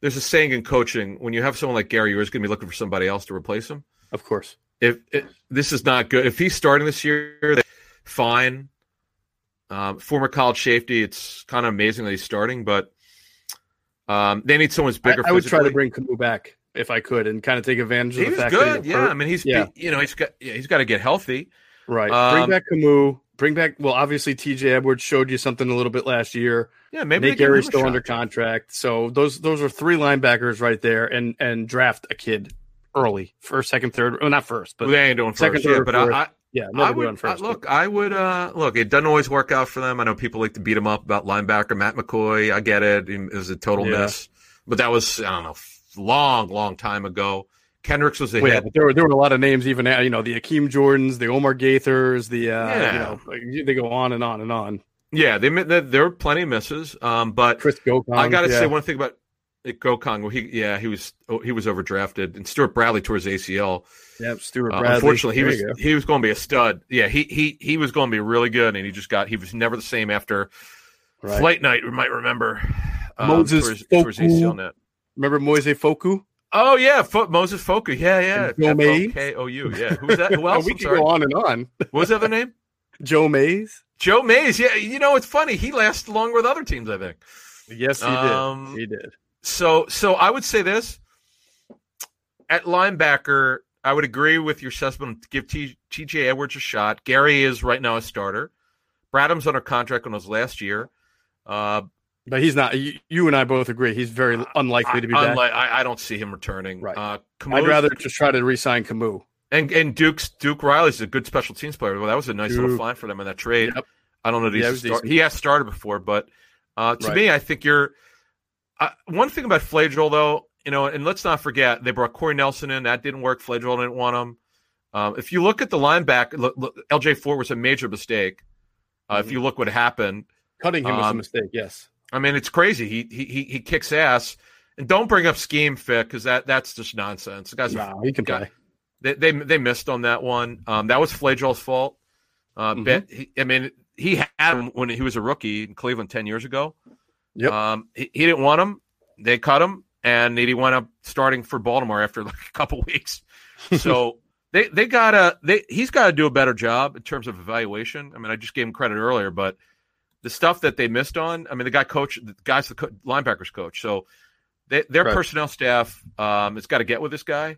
there's a saying in coaching: when you have someone like Gerry, you're always going to be looking for somebody else to replace him. Of course. If, if this is not good, if he's starting this year, fine. Um, former college safety, it's kind of amazing that he's starting, but um, they need someone who's I, bigger. I would try to bring Kamu back if I could and kind of take advantage of He the fact that good, yeah. hurt. I mean, he's Yeah. you know he's got yeah, he's got to get healthy. Right. Um, bring back Kamu. Bring back. Well, obviously, T.J. Edwards showed you something a little bit last year. Yeah, maybe Nate they give him Gerry's still shot. under contract, so those those are three linebackers right there, and and draft a kid early, first, second, third. Well, not first, but they ain't doing second, first, yeah, third, but fourth. I, I, yeah, I would first. I- look. I would uh, look. It doesn't always work out for them. I know people like to beat them up about linebacker Matt McCoy. I get it. It was a total Yeah. miss, but that was I don't know, long, long time ago. Kendricks was a Well, yeah, hit. but there were there were a lot of names even now, you know the Akeem Jordans, the Omar Gaithers, the uh, Yeah. you know like, they go on and on and on. Yeah, they there were plenty of misses. Um, but Chris Gocong, I got to yeah. say one thing about Gocong. Well, he yeah he was oh, he was overdrafted, and Stewart Bradley his ACL. yeah, Stuart Uh, Bradley. unfortunately, he There was he was going to be a stud. Yeah, he he he was going to be really good, and he just got he was never the same after Right. flight night. We might remember um, Moses tore his, tore his Fokou. ACL net. Remember Moise Fokou? Oh yeah, Fo- Moses Fokou. Yeah, yeah. Joe Mays. K O U. Yeah. Who's that? Who [LAUGHS] else? we can go on and on. What was the other name? [LAUGHS] Joe Mays. Joe Mays. Yeah. You know, it's funny. He lasted longer with other teams. I think. Yes, he Um, did. He did. So, so I would say this at linebacker. I would agree with your assessment. Give T, TJ Edwards a shot. Gerry is right now a starter. Bradham's under contract on his last year. Uh, But he's not. You, you and I both agree. He's very unlikely to be back. unlike, I, I don't see him returning. Right. Uh, I'd rather just try to re-sign Kamu. and and Duke's Duke Riley's a good special teams player. Well, that was a nice little find for them in that trade. Yep. I don't know. That he's Yeah, he has started before, but uh, to Right. me, I think you're. Uh, one thing about Flajole, though, you know, and let's not forget they brought Corey Nelson in. That didn't work. Flajole didn't want him. Um, if you look at the linebacker, look, look, LJ Fort was a major mistake. Uh, Mm-hmm. If you look what happened, Cutting him was a Um, mistake. Yes. I mean, it's crazy. He he he, kicks ass. And don't bring up scheme fit because that that's just nonsense. The guys are he can got- play. they they they missed on that one. Um, that was Flajole's fault. Uh, Mhm. bet he, I mean, he had him when he was a rookie in Cleveland ten years ago. Yep. Um, he, he didn't want him. They cut him, and he wound up starting for Baltimore after [LAUGHS] like a couple weeks. So [LAUGHS] they they gotta they he's got to do a better job in terms of evaluation. I mean, I just gave him credit earlier, but the stuff that they missed on. I mean, the guy coach, the guy's the co- linebackers coach, so they, their Right. personnel staff um, has got to get with this guy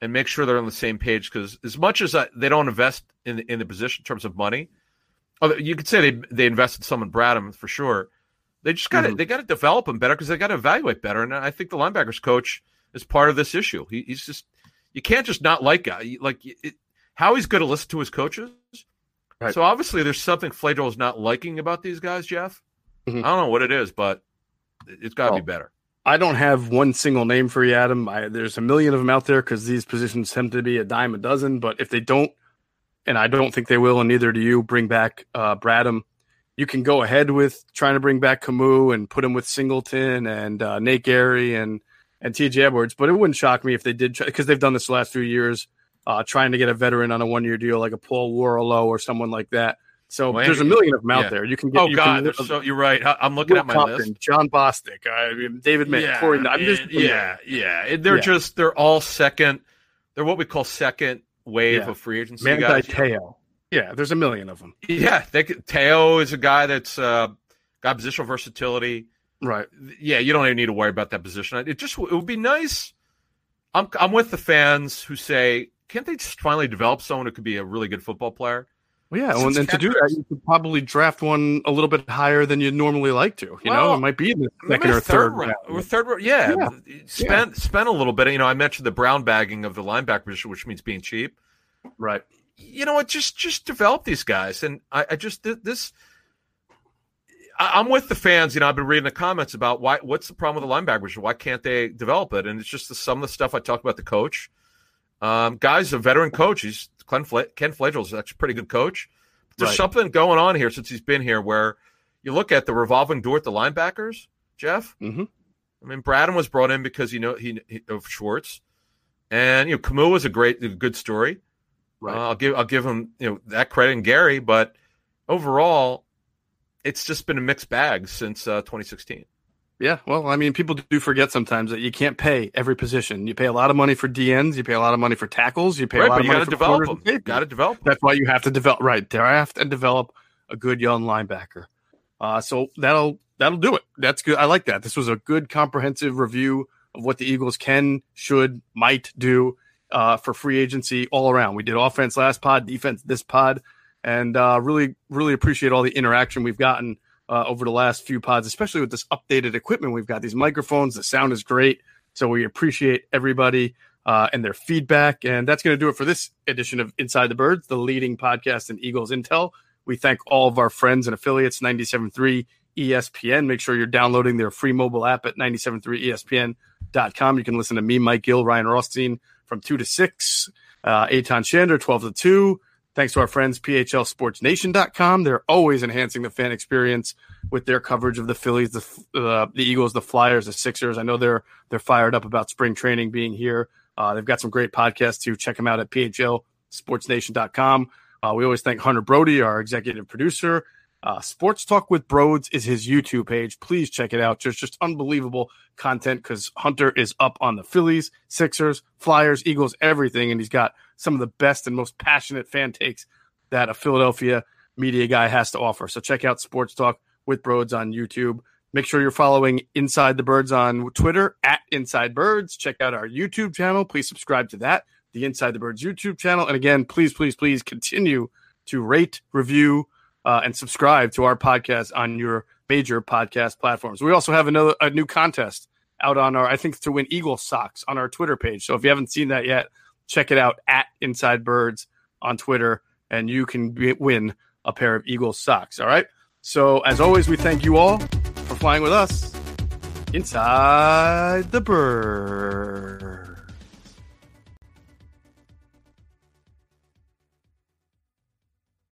and make sure they're on the same page. Because as much as I, they don't invest in the, in the position in terms of money, you could say they they invested some in Bradham for sure. They just got to Mhm. they got to develop him better because they got to evaluate better. And I think the linebackers coach is part of this issue. He, he's just you can't just not like guy like it, how he's going to listen to his coaches. Right. So obviously there's something Flajole is not liking about these guys, Jeff. Mhm. I don't know what it is, but it's got to Well, be better. I don't have one single name for you, Adam. I, there's a million of them out there because these positions tend to be a dime a dozen. But if they don't, and I don't think they will, and neither do you, bring back uh, Bradham, you can go ahead with trying to bring back Kamu and put him with Singleton and uh, Nate Gerry and and T.J. Edwards. But it wouldn't shock me if they did because they've done this the last few years, uh, trying to get a veteran on a one year deal like a Paul Worrilow or someone like that. So Well, there's a million of them out yeah. there. You can get. Oh you God, can, so, you're right. I'm looking Will at my Compton, list. Jon Bostic, I mean, David Mayo, Corey. I'm just and- yeah, yeah. They're Yeah. just they're all second. They're what we call second wave Yeah. of free agency Manti guys. Teo. Yeah, there's a million of them. Yeah, they Teo is a guy that's uh, got positional versatility. Right. Yeah, you don't even need to worry about that position. It just it would be nice. I'm I'm with the fans who say, can't they just finally develop someone who could be a really good football player? Well, yeah, Since and, and to do that, you could probably draft one a little bit higher than you normally like to. You know, it might be in the second or third round, or third round. Yeah, Yeah. spend spend a little bit. You know, I mentioned the brown bagging of the linebacker position, which means being cheap. Right. You know what? Just just develop these guys, and I, I just this. I, I'm with the fans. You know, I've been reading the comments about why. What's the problem with the linebackers? Why can't they develop it? And it's just the, some of the stuff I talked about the coach. Um, guys, a veteran coach. He's Ken, Fla- Ken Flajole's actually a pretty good coach. There's Right. something going on here since he's been here where you look at the revolving door at the linebackers, Jeff. Mhm. I mean, Braden was brought in because you know he, he of Schwartz, and you know Kamu was a great, a good story. Right. Uh, I'll give I'll give him you know that credit and Gerry, but overall, it's just been a mixed bag since uh, 2016. Yeah. Well, I mean, people do forget sometimes that you can't pay every position. You pay a lot of money for DNs. You pay a lot of money for tackles. You pay a Right, lot but of you money to for develop corners them. safeties. Got to develop them. That's why you have to develop right draft and develop a good young linebacker. Uh, so that'll that'll do it. That's good. I like that. This was a good comprehensive review of what the Eagles can, should, might do uh, for free agency all around. We did offense last pod, defense this pod, and uh, really really appreciate all the interaction we've gotten uh, over the last few pods, especially with this updated equipment we've got. These microphones, the sound is great. So we appreciate everybody uh, and their feedback. And that's going to do it for this edition of Inside the Birds, the leading podcast in Eagles Intel. We thank all of our friends and affiliates, 97.3 ESPN. Make sure you're downloading their free mobile app at 97.3ESPN.com. You can listen to me, Mike Gill, Ryan Rothstein from 2 to 6, uh, Eitan Shander, 12 to 2. Thanks to our friends, PHLSportsNation.com. They're always enhancing the fan experience with their coverage of the Phillies, the uh, the Eagles, the Flyers, the Sixers. I know they're they're fired up about spring training being here. Uh, they've got some great podcasts too. Check them out at PHLSportsNation.com. Uh, we always thank Hunter Brody, our executive producer, Uh, Sports Talk with Broads is his YouTube page. Please check it out. There's just unbelievable content because Hunter is up on the Phillies, Sixers, Flyers, Eagles, everything. And he's got some of the best and most passionate fan takes that a Philadelphia media guy has to offer. So check out Sports Talk with Broads on YouTube. Make sure you're following Inside the Birds on Twitter at Inside Birds. Check out our YouTube channel. Please subscribe to that, the Inside the Birds YouTube channel. And again, please, please, please continue to rate, review, uh, and subscribe to our podcast on your major podcast platforms. We also have another a new contest out on our, I think, to win Eagle socks on our Twitter page. So if you haven't seen that yet, check it out at Inside Birds on Twitter, and you can be, win a pair of Eagle socks. All right. So as always, we thank you all for flying with us inside the bird.